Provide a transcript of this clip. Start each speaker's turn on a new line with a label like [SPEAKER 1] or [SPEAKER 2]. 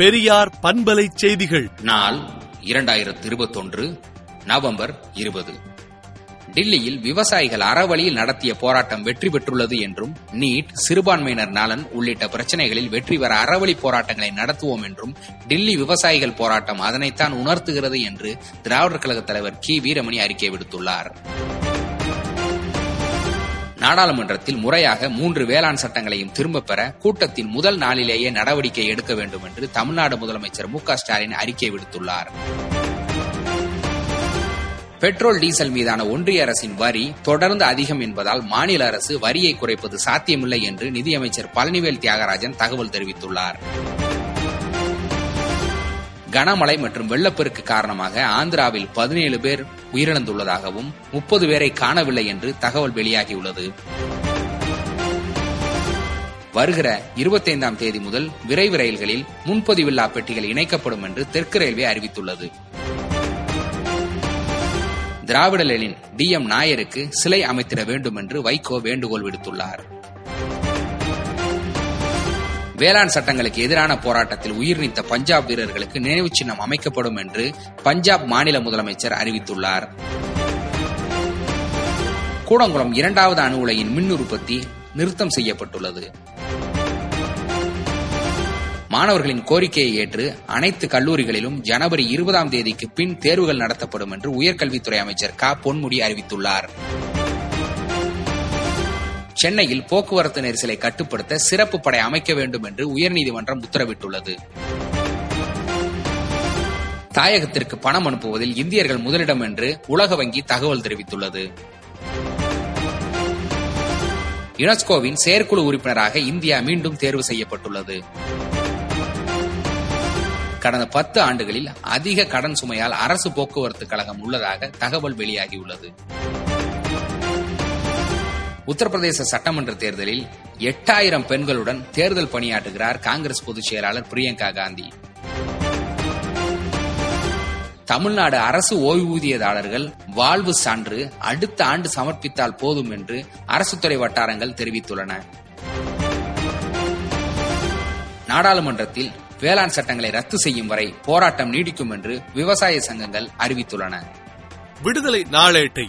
[SPEAKER 1] பெரியார் பண்பலை செய்திகள்.
[SPEAKER 2] நாள் இரண்டாயிரத்து இருபத்தொன்று நவம்பர் இருபது. டில்லியில் விவசாயிகள் அறவழியில் நடத்திய போராட்டம் வெற்றி பெற்றுள்ளது என்றும் நீட் சிறுபான்மையினர் நலன் உள்ளிட்ட பிரச்சனைகளில் வெற்றி பெற அறவழி போராட்டங்களை நடத்துவோம் என்றும் டில்லி விவசாயிகள் போராட்டம் அதனைத்தான் உணர்த்துகிறது என்று திராவிடர் கழக தலைவர் கி. வீரமணி அறிக்கை விடுத்துள்ளார். நாடாளுமன்றத்தில் முறையாக மூன்று வேளாண் சட்டங்களையும் திரும்பப் பெற கூட்டத்தின் முதல் நாளிலேயே நடவடிக்கை எடுக்க வேண்டும் என்று தமிழ்நாடு முதலமைச்சர் மு ஸ்டாலின் அறிக்கை விடுத்துள்ளார். பெட்ரோல் டீசல் மீதான ஒன்றிய அரசின் வரி தொடர்ந்து அதிகம் என்பதால் மாநில அரசு வரியை குறைப்பது சாத்தியமில்லை என்று நிதியமைச்சர் பழனிவேல் தியாகராஜன் தகவல் தெரிவித்துள்ளார். கனமழை மற்றும் வெள்ளப்பெருக்கு காரணமாக ஆந்திராவில் பதினேழு பேர் உயிரிழந்துள்ளதாகவும் முப்பது பேரை காணவில்லை என்று தகவல் வெளியாகியுள்ளது. வருகிற இருபத்தைந்தாம் தேதி முதல் விரைவு ரயில்களில் முன்பதிவில்லா பெட்டிகள் இணைக்கப்படும் என்று தெற்கு ரயில்வே அறிவித்துள்ளது. திராவிட லெனின் டி எம் நாயருக்கு சிலை அமைத்திட வேண்டும் என்று வைகோ வேண்டுகோள் விடுத்துள்ளார். வேளாண் சட்டங்களுக்கு எதிரான போராட்டத்தில் உயிர் நீத்த பஞ்சாப் வீரர்களுக்கு நினைவு சின்னம் அமைக்கப்படும் என்று பஞ்சாப் மாநில முதலமைச்சர் அறிவித்துள்ளார். கூடங்குளம் இரண்டாவது அணு உலையின் மின் உற்பத்தி நிறுத்தம் செய்யப்பட்டுள்ளது. மாணவர்களின் கோரிக்கையை ஏற்று அனைத்து கல்லூரிகளிலும் ஜனவரி இருபதாம் தேதிக்கு பின் தேர்வுகள் நடத்தப்படும் என்று உயர்கல்வித்துறை அமைச்சர் க. பொன்முடி அறிவித்துள்ளார். சென்னையில் போக்குவரத்து நெரிசலை கட்டுப்படுத்த சிறப்பு படை அமைக்க வேண்டும் என்று உயர்நீதிமன்றம் உத்தரவிட்டுள்ளது. தாயகத்திற்கு பணம் அனுப்புவதில் இந்தியர்கள் முதலிடம் என்று உலக வங்கி தகவல் தெரிவித்துள்ளது. யுனெஸ்கோவின் செயற்குழு உறுப்பினராக இந்தியா மீண்டும் தேர்வு செய்யப்பட்டுள்ளது. கடந்த பத்து ஆண்டுகளில் அதிக கடன் சுமையால் அரசு போக்குவரத்து கழகம் உள்ளதாக தகவல் வெளியாகியுள்ளது. உத்தரப்பிரதேச சட்டமன்ற தேர்தலில் எட்டாயிரம் பெண்களுடன் தேர்தல் பணியாற்றுகிறார் காங்கிரஸ் பொதுச் செயலாளர் பிரியங்கா காந்தி. தமிழ்நாடு அரசு ஓய்வூதியதாளர்கள் வாழ்வு சான்று அடுத்த ஆண்டு சமர்ப்பித்தால் போதும் என்று அரசுத்துறை வட்டாரங்கள் தெரிவித்துள்ளன. நாடாளுமன்றத்தில் வேளாண் சட்டங்களை ரத்து செய்யும் வரை போராட்டம் நீடிக்கும் என்று விவசாய சங்கங்கள் அறிவித்துள்ளன.
[SPEAKER 1] விடுதலை நாளேட்டை